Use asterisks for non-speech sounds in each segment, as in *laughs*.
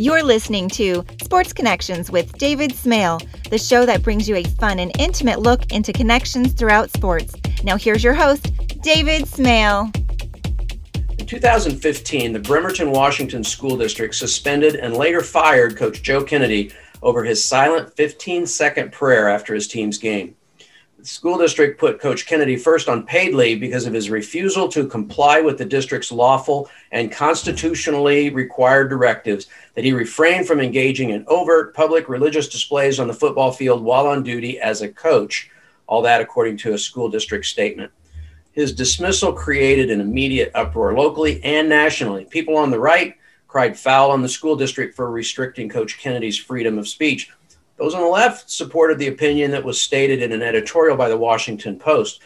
You're listening to Sports Connections with David Smale, the show that brings you a fun and intimate look into connections throughout sports. Now, here's your host, David Smale. In 2015, the Bremerton, Washington School District suspended and later fired Coach Joe Kennedy over his silent 15 second prayer after his team's game. School district put Coach Kennedy first on paid leave because of his refusal to comply with the district's lawful and constitutionally required directives that he refrain from engaging in overt public religious displays on the football field while on duty as a coach. All that according to a school district statement. His dismissal created an immediate uproar locally and nationally. People on the right cried foul on the school district for restricting Coach Kennedy's freedom of speech. Those on the left supported the opinion that was stated in an editorial by the Washington Post,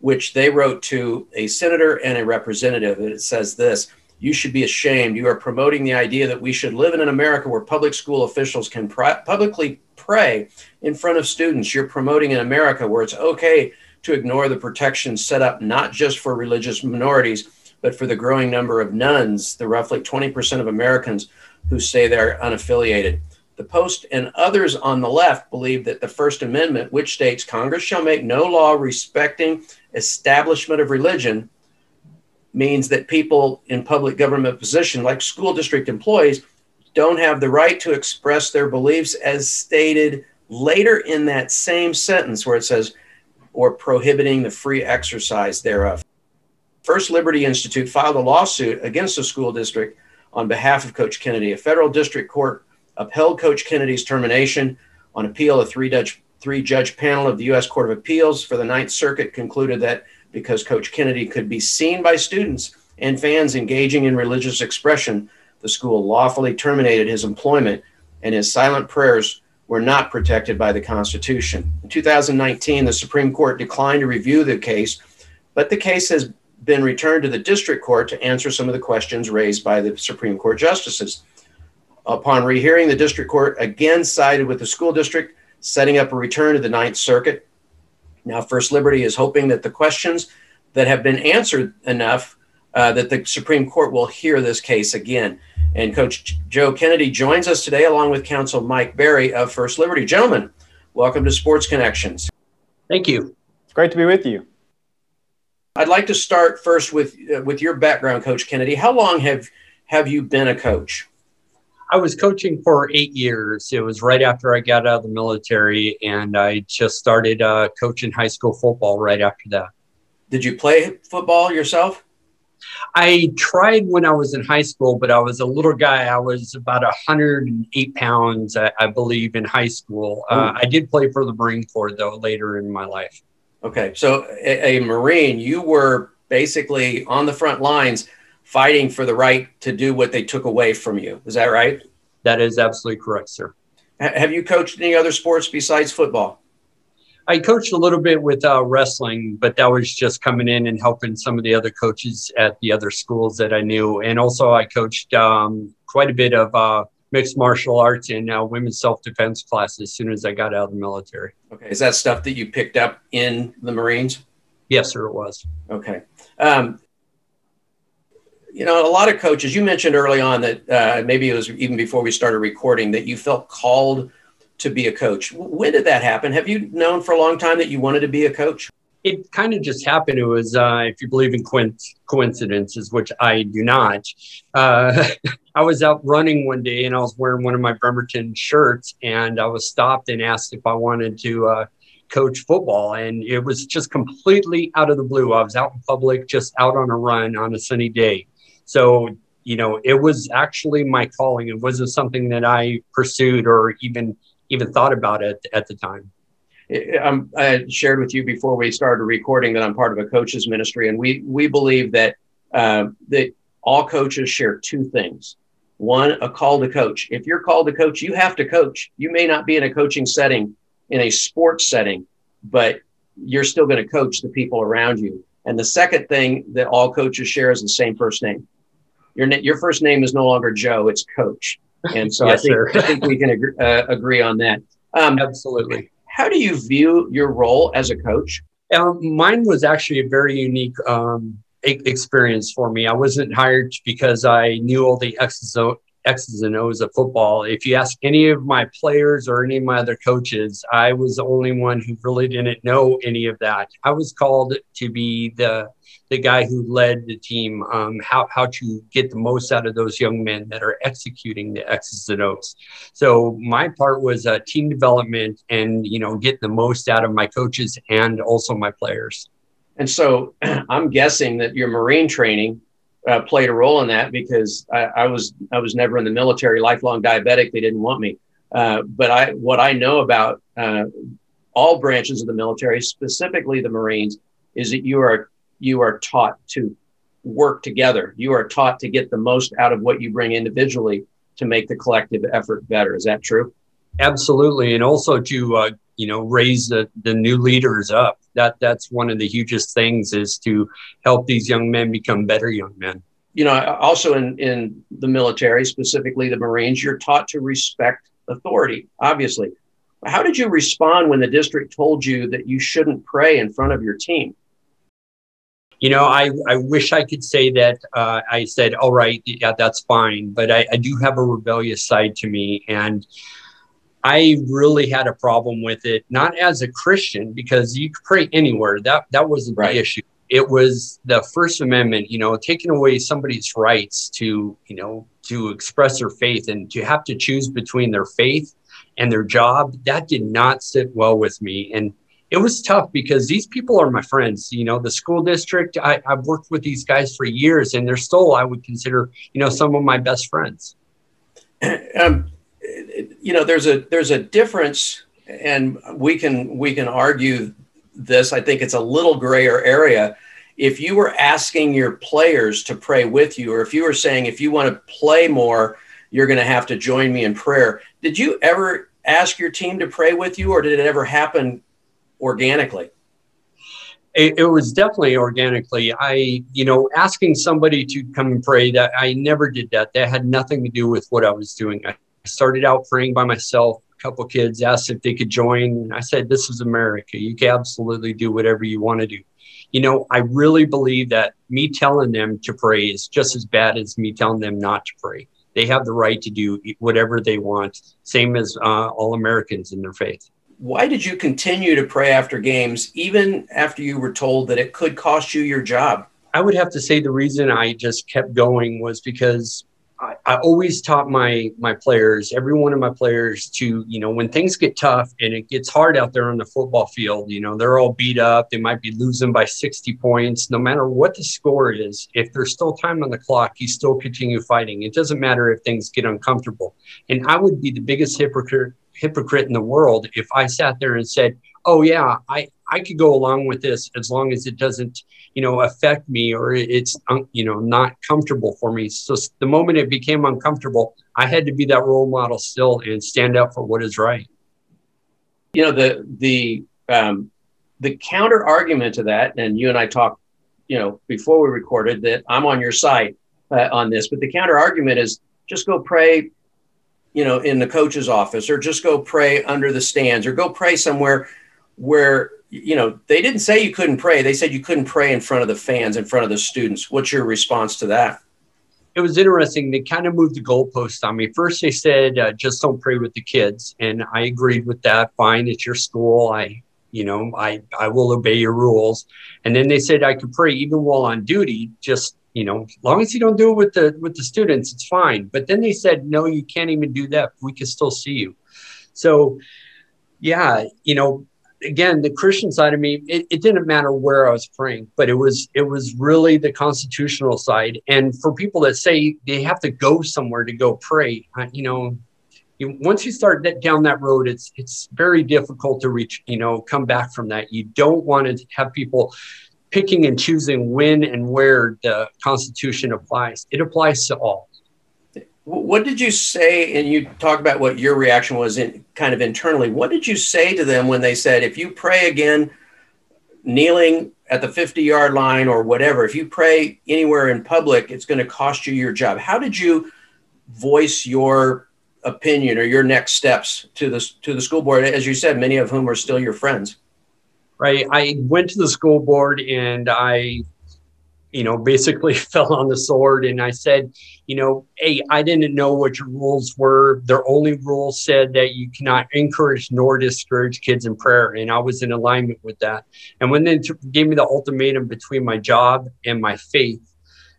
which they wrote to a senator and a representative. And it says this You should be ashamed. You are promoting the idea that we should live in an America where public school officials can publicly pray in front of students. You're promoting an America where it's okay to ignore the protections set up not just for religious minorities, but for the growing number of nones, the roughly 20% of Americans who say they're unaffiliated. The Post and others on the left believe that the First Amendment, which states Congress shall make no law respecting establishment of religion, means that people in public government position, like school district employees, don't have the right to express their beliefs as stated later in that same sentence where it says, or prohibiting the free exercise thereof. First Liberty Institute filed a lawsuit against the school district on behalf of Coach Kennedy. A federal district court upheld Coach Kennedy's termination. On appeal, a three judge, three judge panel of the U.S. Court of Appeals for the Ninth Circuit concluded that because Coach Kennedy could be seen by students and fans engaging in religious expression, the school lawfully terminated his employment and his silent prayers were not protected by the Constitution. In 2019, the Supreme Court declined to review the case, but the case has been returned to the district court to answer some of the questions raised by the Supreme Court justices. Upon rehearing, the district court again sided with the school district, setting up a return to the Ninth Circuit. Now, First Liberty is hoping that the questions that have been answered enough uh, that the Supreme Court will hear this case again. And Coach Joe Kennedy joins us today, along with Counsel Mike Berry of First Liberty. Gentlemen, welcome to Sports Connections. Thank you. It's great to be with you. I'd like to start first with uh, with your background, Coach Kennedy. How long have have you been a coach? I was coaching for eight years. It was right after I got out of the military, and I just started uh, coaching high school football right after that. Did you play football yourself? I tried when I was in high school, but I was a little guy. I was about 108 pounds, I, I believe, in high school. Uh, I did play for the Marine Corps, though, later in my life. Okay. So, a, a Marine, you were basically on the front lines fighting for the right to do what they took away from you. Is that right? That is absolutely correct, sir. H- have you coached any other sports besides football? I coached a little bit with uh, wrestling, but that was just coming in and helping some of the other coaches at the other schools that I knew. And also, I coached um, quite a bit of uh, mixed martial arts and uh, women's self defense classes as soon as I got out of the military. Okay. Is that stuff that you picked up in the Marines? Yes, sir, it was. Okay. Um, you know, a lot of coaches, you mentioned early on that uh, maybe it was even before we started recording that you felt called to be a coach. When did that happen? Have you known for a long time that you wanted to be a coach? It kind of just happened. It was, uh, if you believe in coincidences, which I do not. Uh, *laughs* I was out running one day and I was wearing one of my Bremerton shirts, and I was stopped and asked if I wanted to uh, coach football. And it was just completely out of the blue. I was out in public, just out on a run on a sunny day. So, you know, it was actually my calling. It wasn't something that I pursued or even even thought about it at the time. Um, I shared with you before we started recording that I'm part of a coaches ministry, and we we believe that uh, that all coaches share two things. One, a call to coach. If you're called to coach, you have to coach. You may not be in a coaching setting, in a sports setting, but you're still going to coach the people around you. And the second thing that all coaches share is the same first name your your first name is no longer Joe; it's Coach. And so yes, I think I think we can agree, uh, agree on that. Um, Absolutely. How do you view your role as a coach? Um, mine was actually a very unique um, experience for me. I wasn't hired because I knew all the X's, X's and O's of football. If you ask any of my players or any of my other coaches, I was the only one who really didn't know any of that. I was called to be the the guy who led the team, um, how how to get the most out of those young men that are executing the X's and O's. So my part was uh, team development and you know getting the most out of my coaches and also my players. And so *clears throat* I'm guessing that your Marine training uh, played a role in that because I, I, was I was never in the military, lifelong diabetic. They didn't want me. Uh, but I what I know about uh, all branches of the military, specifically the Marines, is that you are you are taught to work together. You are taught to get the most out of what you bring individually to make the collective effort better. Is that true? Absolutely, and also to uh, you know raise the, the new leaders up. That that's one of the hugest things is to help these young men become better young men. You know also in in the military specifically the marines you're taught to respect authority obviously. How did you respond when the district told you that you shouldn't pray in front of your team? You know i i wish i could say that uh, i said all right yeah that's fine but I, I do have a rebellious side to me and I really had a problem with it, not as a Christian, because you could pray anywhere. That that wasn't right. the issue. It was the First Amendment, you know, taking away somebody's rights to, you know, to express their faith and to have to choose between their faith and their job. That did not sit well with me. And it was tough because these people are my friends. You know, the school district, I, I've worked with these guys for years and they're still, I would consider, you know, some of my best friends. *clears throat* Um, you know, there's a there's a difference, and we can we can argue this. I think it's a little grayer area. If you were asking your players to pray with you, or if you were saying if you want to play more, you're going to have to join me in prayer. Did you ever ask your team to pray with you, or did it ever happen organically? It, it, was definitely organically. I, you know, asking somebody to come and pray that I never did that. That had nothing to do with what I was doing. I started out praying by myself. A couple kids asked if they could join. I said, This is America. You can absolutely do whatever you want to do. You know, I really believe that me telling them to pray is just as bad as me telling them not to pray. They have the right to do whatever they want, same as uh, all Americans in their faith. Why did you continue to pray after games, even after you were told that it could cost you your job? I would have to say the reason I just kept going was because I, I, always taught my my players, every one of my players, to you know when things get tough and it gets hard out there on the football field, you know they're all beat up, they might be losing by sixty points. No matter what the score is, if there's still time on the clock, you still continue fighting. It doesn't matter if things get uncomfortable. And I would be the biggest hypocrite hypocrite in the world if I sat there and said, "Oh yeah, I I could go along with this as long as it doesn't, you know, affect me or it's, you know, not comfortable for me. So the moment it became uncomfortable, I had to be that role model still and stand up for what is right. You know, the the um, the counter argument to that, and you and I talked, you know, before we recorded that I'm on your side uh, on this, but the counter argument is just go pray you know in the coach's office or just go pray under the stands or go pray somewhere where you know they didn't say you couldn't pray. They said you couldn't pray in front of the fans in front of the students. What's your response to that? It was interesting. They kind of moved the goalpost on me. First they said uh, just don't pray with the kids. And i agreed with that. Fine. It's your school. I you know i i will obey your rules. And then they said i could pray even while on duty just you know as long as you don't do it with the with the students it's fine. But then they said no you can't even do that. We can still see you. So yeah you know again, the Christian side of me, it, it, didn't matter where I was praying, but it was it was really the constitutional side. And for people that say they have to go somewhere to go pray, uh, you know, you, once you start that, down that road, it's it's very difficult to reach. You know, come back from that. You don't want to have people picking and choosing when and where the Constitution applies. It applies to all. What did you say? And you talk about what your reaction was in kind of internally. What did you say to them when they said, if you pray again, kneeling at the 50 yard line or whatever, if you pray anywhere in public, it's going to cost you your job? How did you voice your opinion or your next steps to the, to the school board? As you said, many of whom are still your friends. Right. I went to the school board and I you know, basically *laughs* fell on the sword. And I said, you know, hey, I didn't know what your rules were. Their only rule said that you cannot encourage nor discourage kids in prayer. And I was in alignment with that. And when they gave me the ultimatum between my job and my faith,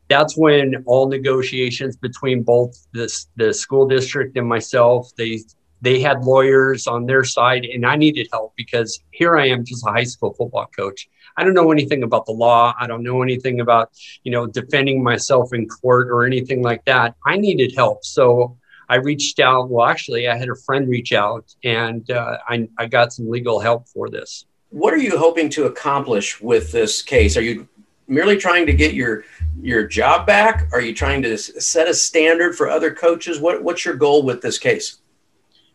that's when all negotiations between both the, the school district and myself, they they had lawyers on their side and I needed help because here I am just a high school football coach I don't know anything about the law. I don't know anything about, you know, defending myself in court or anything like that. I needed help. So I reached out. Well, actually, I had a friend reach out and uh, I, I got some legal help for this. What are you hoping to accomplish with this case? Are you merely trying to get your your job back? Are you trying to set a standard for other coaches? What, what's your goal with this case?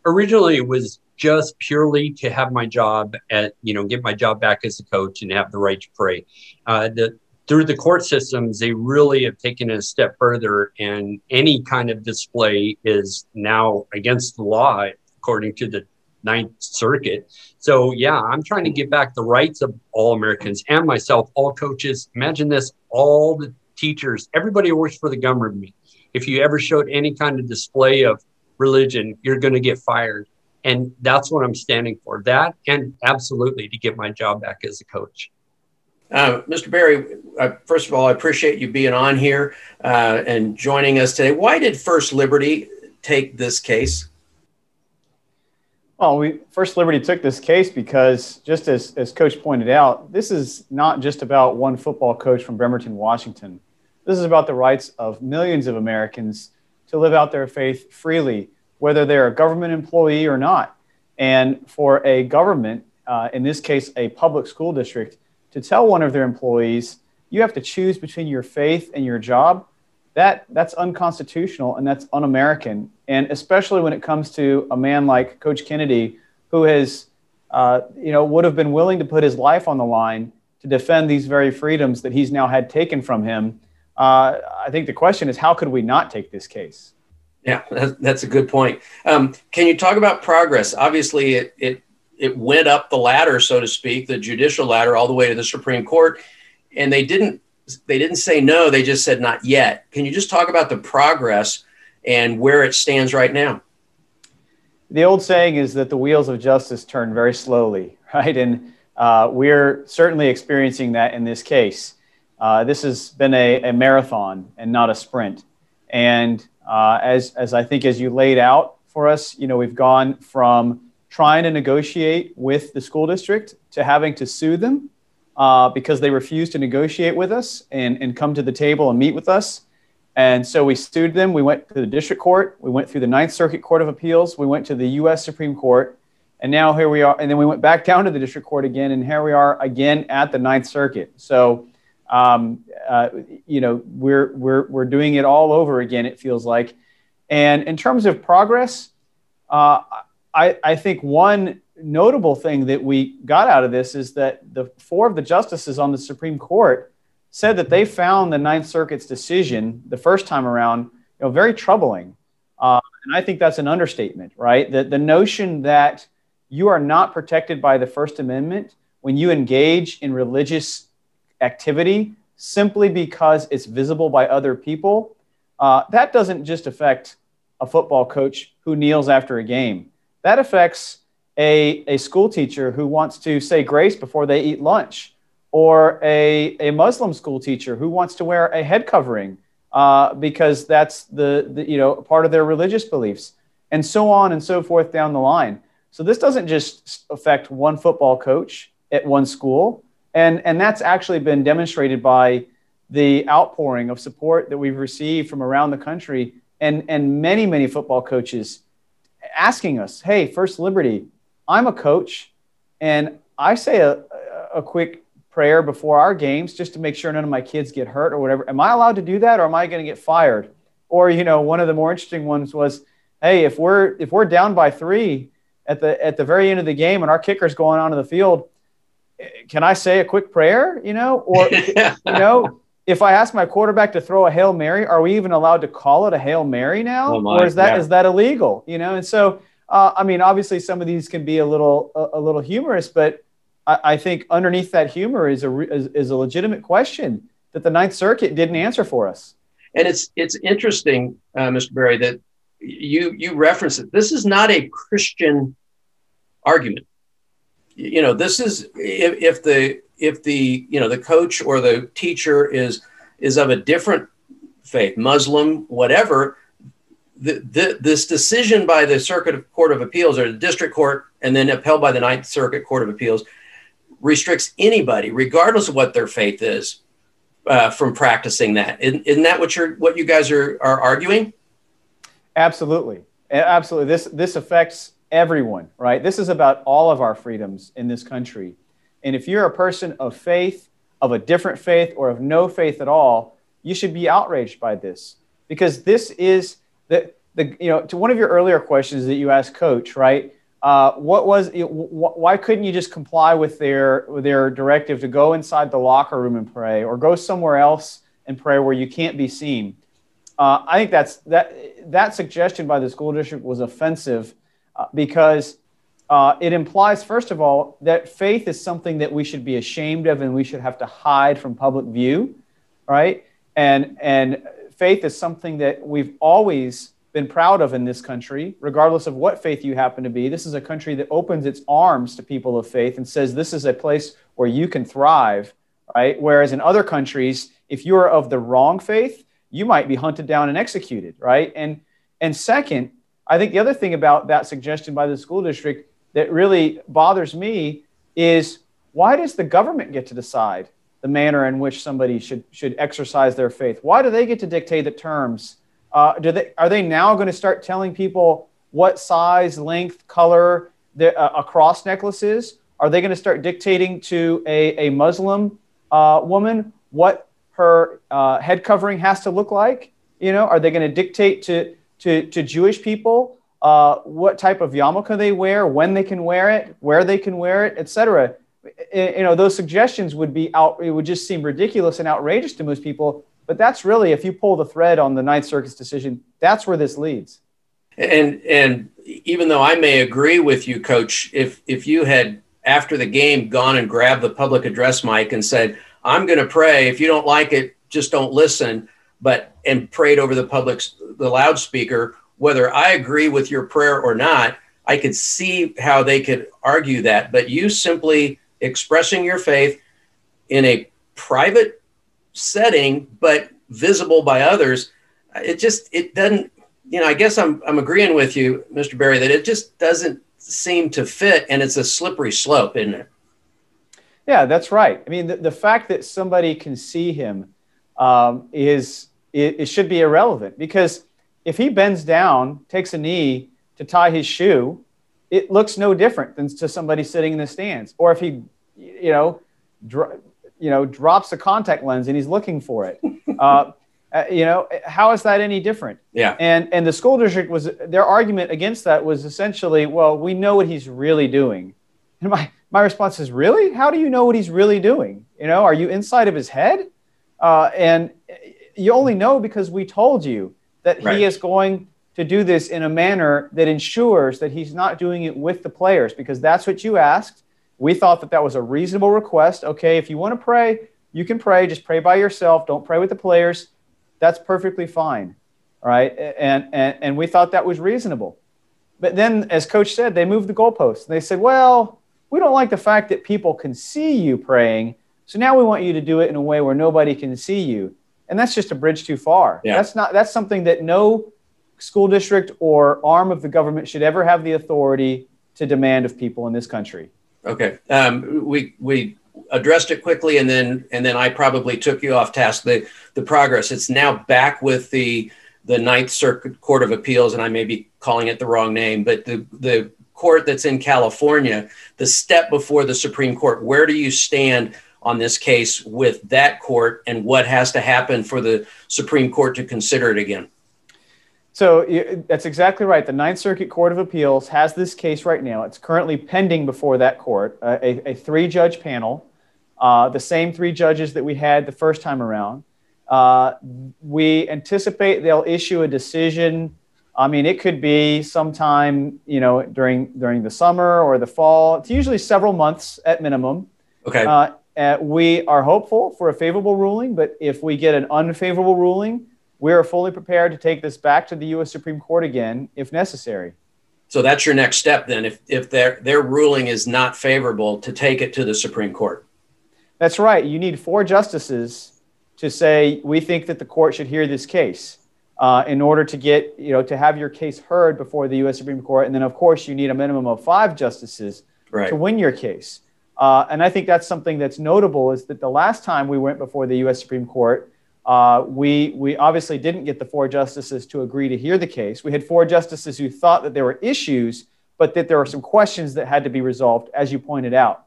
Originally, it was just purely to have my job at you know get my job back as a coach and have the right to pray. Uh, the, through the court systems they really have taken it a step further and any kind of display is now against the law according to the ninth circuit. So yeah i'm trying to get back the rights of all americans and myself all coaches. Imagine this all the teachers everybody who works for the government. If you ever showed any kind of display of religion you're going to get fired and that's what I'm standing for. That and absolutely to get my job back as a coach. Uh, Mr. Berry, uh, first of all, I appreciate you being on here uh, and joining us today. Why did First Liberty take this case? Well, we First Liberty took this case because, just as, as Coach pointed out, this is not just about one football coach from Bremerton, Washington. This is about the rights of millions of Americans to live out their faith freely whether they're a government employee or not. And for a government, uh, in this case, a public school district, to tell one of their employees, you have to choose between your faith and your job, that, that's unconstitutional and that's un American. And especially when it comes to a man like Coach Kennedy, who has, uh, you know, would have been willing to put his life on the line to defend these very freedoms that he's now had taken from him. Uh, I think the question is, how could we not take this case? Yeah, that's a good point. Um, can you talk about progress? Obviously, it, it it went up the ladder, so to speak, the judicial ladder, all the way to the Supreme Court, and they didn't they didn't say no. They just said not yet. Can you just talk about the progress and where it stands right now? The old saying is that the wheels of justice turn very slowly, *laughs* right? And uh, we're certainly experiencing that in this case. Uh, this has been a, a marathon and not a sprint, and uh, as, as I think as you laid out for us, you know, we've gone from trying to negotiate with the school district to having to sue them uh, because they refused to negotiate with us and, and come to the table and meet with us. And so we sued them. We went to the district court. We went through the Ninth Circuit Court of Appeals. We went to the U.S. Supreme Court. And now here we are. And then we went back down to the district court again. And here we are again at the Ninth Circuit. So um, uh, you know, we're, we're, we're doing it all over again, it feels like. And in terms of progress, uh, I, I think one notable thing that we got out of this is that the four of the justices on the Supreme Court said that they found the Ninth Circuit's decision the first time around, you know, very troubling. Uh, and I think that's an understatement, right? That the notion that you are not protected by the First Amendment when you engage in religious activity simply because it's visible by other people, uh, that doesn't just affect a football coach who kneels after a game. That affects a, a school teacher who wants to say grace before they eat lunch, or a, a Muslim school teacher who wants to wear a head covering uh, because that's the, the you know part of their religious beliefs, and so on and so forth down the line. So this doesn't just affect one football coach at one school. And, and that's actually been demonstrated by the outpouring of support that we've received from around the country and, and many, many football coaches asking us, hey, First Liberty, I'm a coach and I say a, a quick prayer before our games just to make sure none of my kids get hurt or whatever. Am I allowed to do that or am I going to get fired? Or, you know, one of the more interesting ones was, hey, if we're if we're down by three at the at the very end of the game and our kicker's going onto the field, can I say a quick prayer? You know, or *laughs* you know, if I ask my quarterback to throw a hail mary, are we even allowed to call it a hail mary now, oh or is that yeah. is that illegal? You know, and so uh, I mean, obviously, some of these can be a little a, a little humorous, but I, I, think underneath that humor is a is, is a legitimate question that the Ninth Circuit didn't answer for us. And it's it's interesting, uh, Mr. Berry, that you you reference it. This is not a Christian argument. You know, this is if, if the if the you know the coach or the teacher is is of a different faith, Muslim, whatever. The, the, this decision by the Circuit Court of Appeals or the District Court and then upheld by the Ninth Circuit Court of Appeals restricts anybody, regardless of what their faith is, uh, from practicing that. Isn't, isn't that what you're what you guys are are arguing? Absolutely, absolutely. This this affects everyone, right? This is about all of our freedoms in this country. And if you're a person of faith, of a different faith, or of no faith at all, you should be outraged by this because this is the the you know to one of your earlier questions that you asked, Coach, right? Uh, what was why couldn't you just comply with their their directive to go inside the locker room and pray or go somewhere else and pray where you can't be seen uh, i think that's that that suggestion by the school district was offensive uh, because uh, it implies first of all that faith is something that we should be ashamed of and we should have to hide from public view right and and faith is something that we've always been proud of in this country, regardless of what faith you happen to be. This is a country that opens its arms to people of faith and says this is a place where you can thrive, right? Whereas in other countries, if you are of the wrong faith, you might be hunted down and executed, right? And and second, I think the other thing about that suggestion by the school district that really bothers me is why does the government get to decide the manner in which somebody should should exercise their faith? Why do they get to dictate the terms uh, do they are they now going to start telling people what size, length, color the, uh, a cross necklace is? Are they going to start dictating to a, a Muslim uh, woman what her uh, head covering has to look like? You know, are they going to dictate to to, to Jewish people uh, what type of yarmulke they wear, when they can wear it, where they can wear it, etc. You know, those suggestions would be out. It would just seem ridiculous and outrageous to most people but that's really, if you pull the thread on the Ninth Circuit's decision, that's where this leads. And and even though I may agree with you, Coach, if if you had after the game gone and grabbed the public address mic and said, "I'm going to pray. If you don't like it, just don't listen," but and prayed over the public the loudspeaker, whether I agree with your prayer or not, I could see how they could argue that. But you simply expressing your faith in a private setting, but visible by others, it just it doesn't. You know, I guess I'm I'm agreeing with you, Mr. Berry that it just doesn't seem to fit, and it's a slippery slope, isn't it? Yeah, that's right. I mean, the, the fact that somebody can see him um, is it, it should be irrelevant because if he bends down, takes a knee to tie his shoe, it looks no different than to somebody sitting in the stands. Or if he, you know, dr- you know, drops a contact lens and he's looking for it. *laughs* Uh, uh, you know, how is that any different? Yeah. And and the school district was their argument against that was essentially, well, we know what he's really doing. And my my response is, really? How do you know what he's really doing? You know, are you inside of his head? Uh, and you only know because we told you that right. he is going to do this in a manner that ensures that he's not doing it with the players because that's what you asked we thought that that was a reasonable request. Okay, if you want to pray, you can pray. Just pray by yourself. Don't pray with the players. That's perfectly fine. All right. And, and, and we thought that was reasonable. But then, as coach said, they moved the goalposts. They said, well, we don't like the fact that people can see you praying. So now we want you to do it in a way where nobody can see you. And that's just a bridge too far. Yeah. That's not that's something that no school district or arm of the government should ever have the authority to demand of people in this country. Okay. Um, we we addressed it quickly, and then and then I probably took you off task. The the progress. It's now back with the the Ninth Circuit Court of Appeals, and I may be calling it the wrong name, but the the court that's in California, the step before the Supreme Court. Where do you stand on this case with that court, and what has to happen for the Supreme Court to consider it again? So that's exactly right. The Ninth Circuit Court of Appeals has this case right now. It's currently pending before that court, uh, a, a three judge panel, uh, the same three judges that we had the first time around. Uh, we anticipate they'll issue a decision. I mean, it could be sometime, you know, during during the summer or the fall. It's usually several months at minimum. Okay. Uh, uh, we are hopeful for a favorable ruling, but if we get an unfavorable ruling, we are fully prepared to take this back to the U.S. Supreme Court again if necessary. So that's your next step then. If, if their, their ruling is not favorable, to take it to the Supreme Court. That's right. You need four justices to say, we think that the court should hear this case. Uh, in order to get, you know, to have your case heard before the U.S. Supreme Court. And then, of course, you need a minimum of five justices right. to win your case. Uh, and I think that's something that's notable is that the last time we went before the U.S. Supreme Court, uh, we, we obviously didn't get the four justices to agree to hear the case. We had four justices who thought that there were issues, but that there were some questions that had to be resolved, as you pointed out.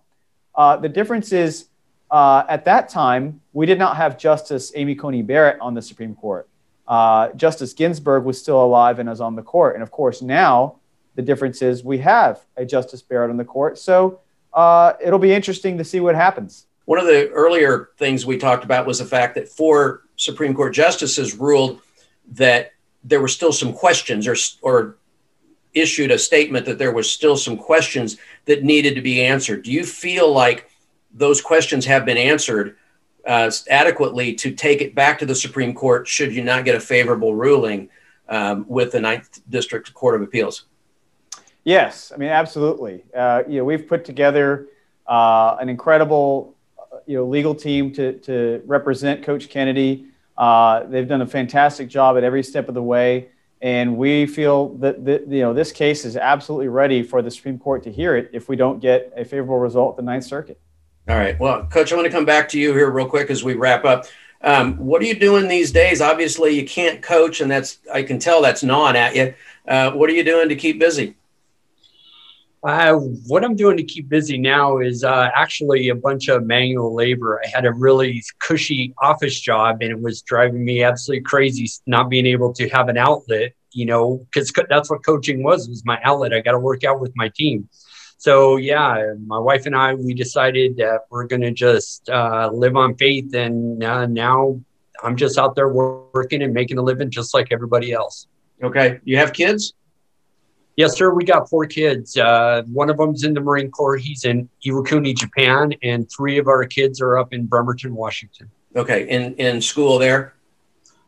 Uh, the difference is uh, at that time, we did not have Justice Amy Coney Barrett on the Supreme Court. Uh, Justice Ginsburg was still alive and was on the court. And of course, now the difference is we have a Justice Barrett on the court. So uh, it'll be interesting to see what happens. One of the earlier things we talked about was the fact that four Supreme Court justices ruled that there were still some questions or, or issued a statement that there was still some questions that needed to be answered. Do you feel like those questions have been answered uh, adequately to take it back to the Supreme Court should you not get a favorable ruling um, with the Ninth District Court of Appeals? Yes, I mean absolutely. Uh, you know, we've put together uh, an incredible you know legal team to to represent Coach Kennedy. Uh, they've done a fantastic job at every step of the way, and we feel that, that you know this case is absolutely ready for the Supreme Court to hear it if we don't get a favorable result at the Ninth Circuit. All right. Well, Coach, I want to come back to you here real quick as we wrap up. Um, what are you doing these days? Obviously, you can't coach, and that's I can tell that's gnawing at you. Uh, what are you doing to keep busy? Uh, what I'm doing to keep busy now is uh, actually a bunch of manual labor. I had a really cushy office job, and it was driving me absolutely crazy not being able to have an outlet. You know, because that's what coaching was was my outlet. I got to work out with my team. So yeah, my wife and I we decided that we're going to just uh, live on faith, and uh, now I'm just out there working and making a living just like everybody else. Okay, you have kids? Yes, sir. We got four kids. Uh, one of them's in the Marine Corps. He's in Iwakuni, Japan, and three of our kids are up in Bremerton, Washington. Okay, in in school there.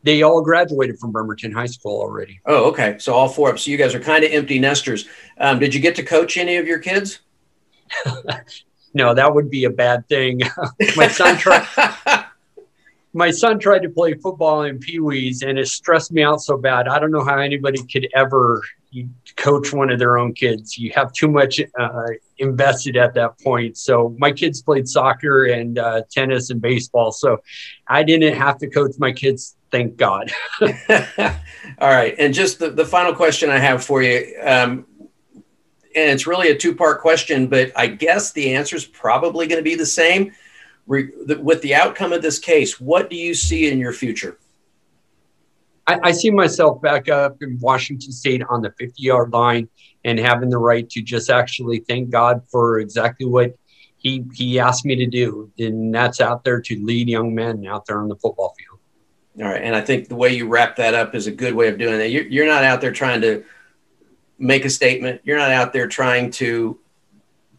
They all graduated from Bremerton High School already. Oh, okay. So all four of so you guys are kind of empty nesters. Um, did you get to coach any of your kids? *laughs* no, that would be a bad thing. *laughs* my son tried. *laughs* my son tried to play football in Pee Wees, and it stressed me out so bad. I don't know how anybody could ever coach one of their own kids. You have too much uh, invested at that point. So my kids played soccer and uh, tennis and baseball. So I didn't have to coach my kids. Thank God. *laughs* All right. And just the, the final question I have for you. Um, and it's really a two part question, but I guess the answer is probably going to be the same. Re- the, with the outcome of this case, what do you see in your future? I, I see myself back up in Washington State on the 50 yard line and having the right to just actually thank God for exactly what he he asked me to do, and that's out there to lead young men out there on the football field. All right, and I think the way you wrap that up is a good way of doing that. You're, you're not out there trying to make a statement. You're not out there trying to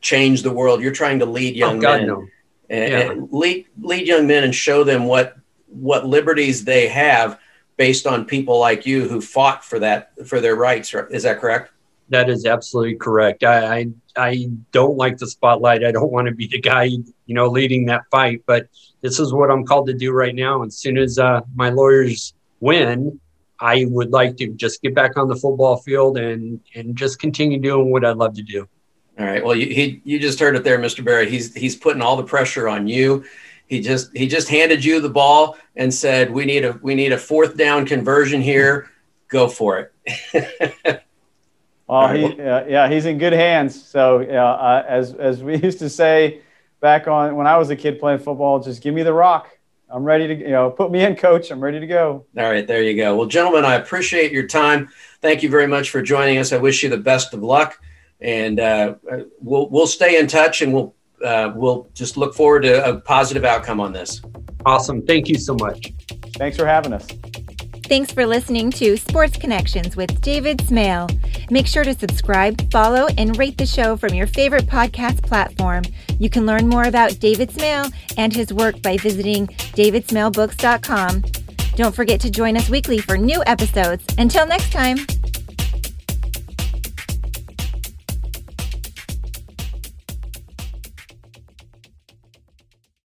change the world. You're trying to lead young oh, God, men. No. And, yeah. and lead lead young men and show them what what liberties they have based on people like you who fought for that for their rights. Is that correct? That is absolutely correct. I, I, I don't like the spotlight. I don't want to be the guy you know leading that fight. But this is what I'm called to do right now. As soon as uh, my lawyers win, I would like to just get back on the football field and and just continue doing what I love to do. All right. Well, you, he, you just heard it there, Mr. Barrett. He's he's putting all the pressure on you he just he just handed you the ball and said, "We need a we need a fourth down conversion here. Go for it." *laughs* well, he, uh, yeah, he's in good hands. So, uh, as as we *laughs* used to say back on when I was a kid playing football, just give me the rock. I'm ready to, you know, put me in, coach. I'm ready to go. All right, there you go. Well, gentlemen, I appreciate your time. Thank you very much for joining us. I wish you the best of luck, and uh, we'll we'll stay in touch, and we'll uh, we'll just look forward to a positive outcome on this. Awesome. Thank you so much. Thanks for having us. Thanks for listening to Sports Connections with David Smale. Make sure to subscribe, follow, and rate the show from your favorite podcast platform. You can learn more about David Smale and his work by visiting davidsmalebooks.com. Don't forget to join us weekly for new episodes. Until next time.